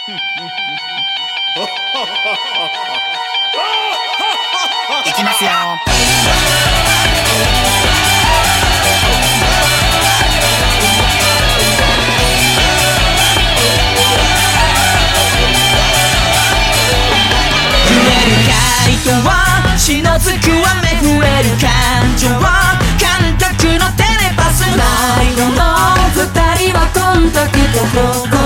いきますよ。は血のつく雨増える感情。感覚のテレパス。迷子の二人はコンタクト。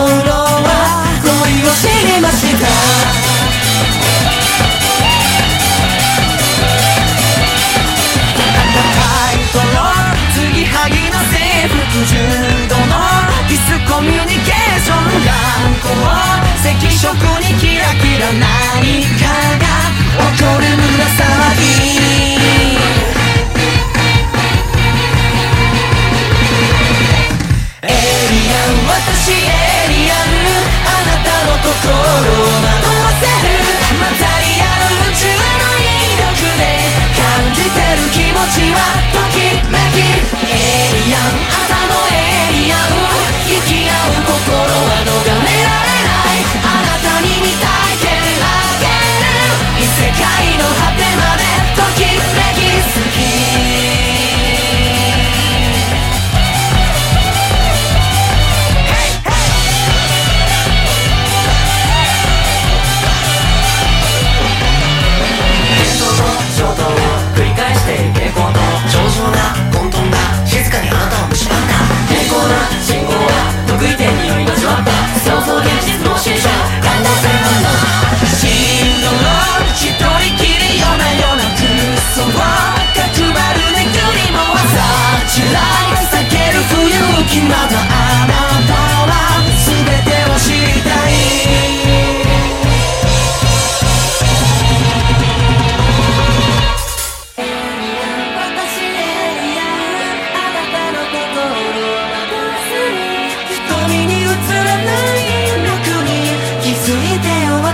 110度のディスコミュニケーション乱行赤色にキラキラ何かが起こる胸騒ぎエイリアン私エイリアンあなたの心を惑わせるまたリアル宇宙の威力で感じてる気持ちはエイリアン朝のエイリアン行き合う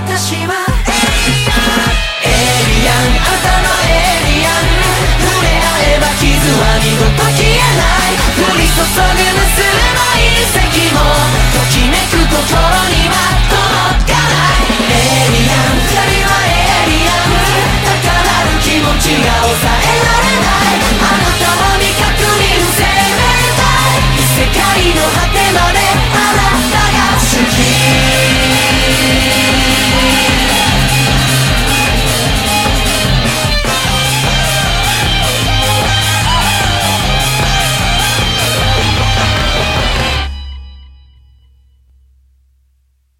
私はエリアン朝のエイリアン。触れ合えば傷は二度と消えない。降り注ぐ無数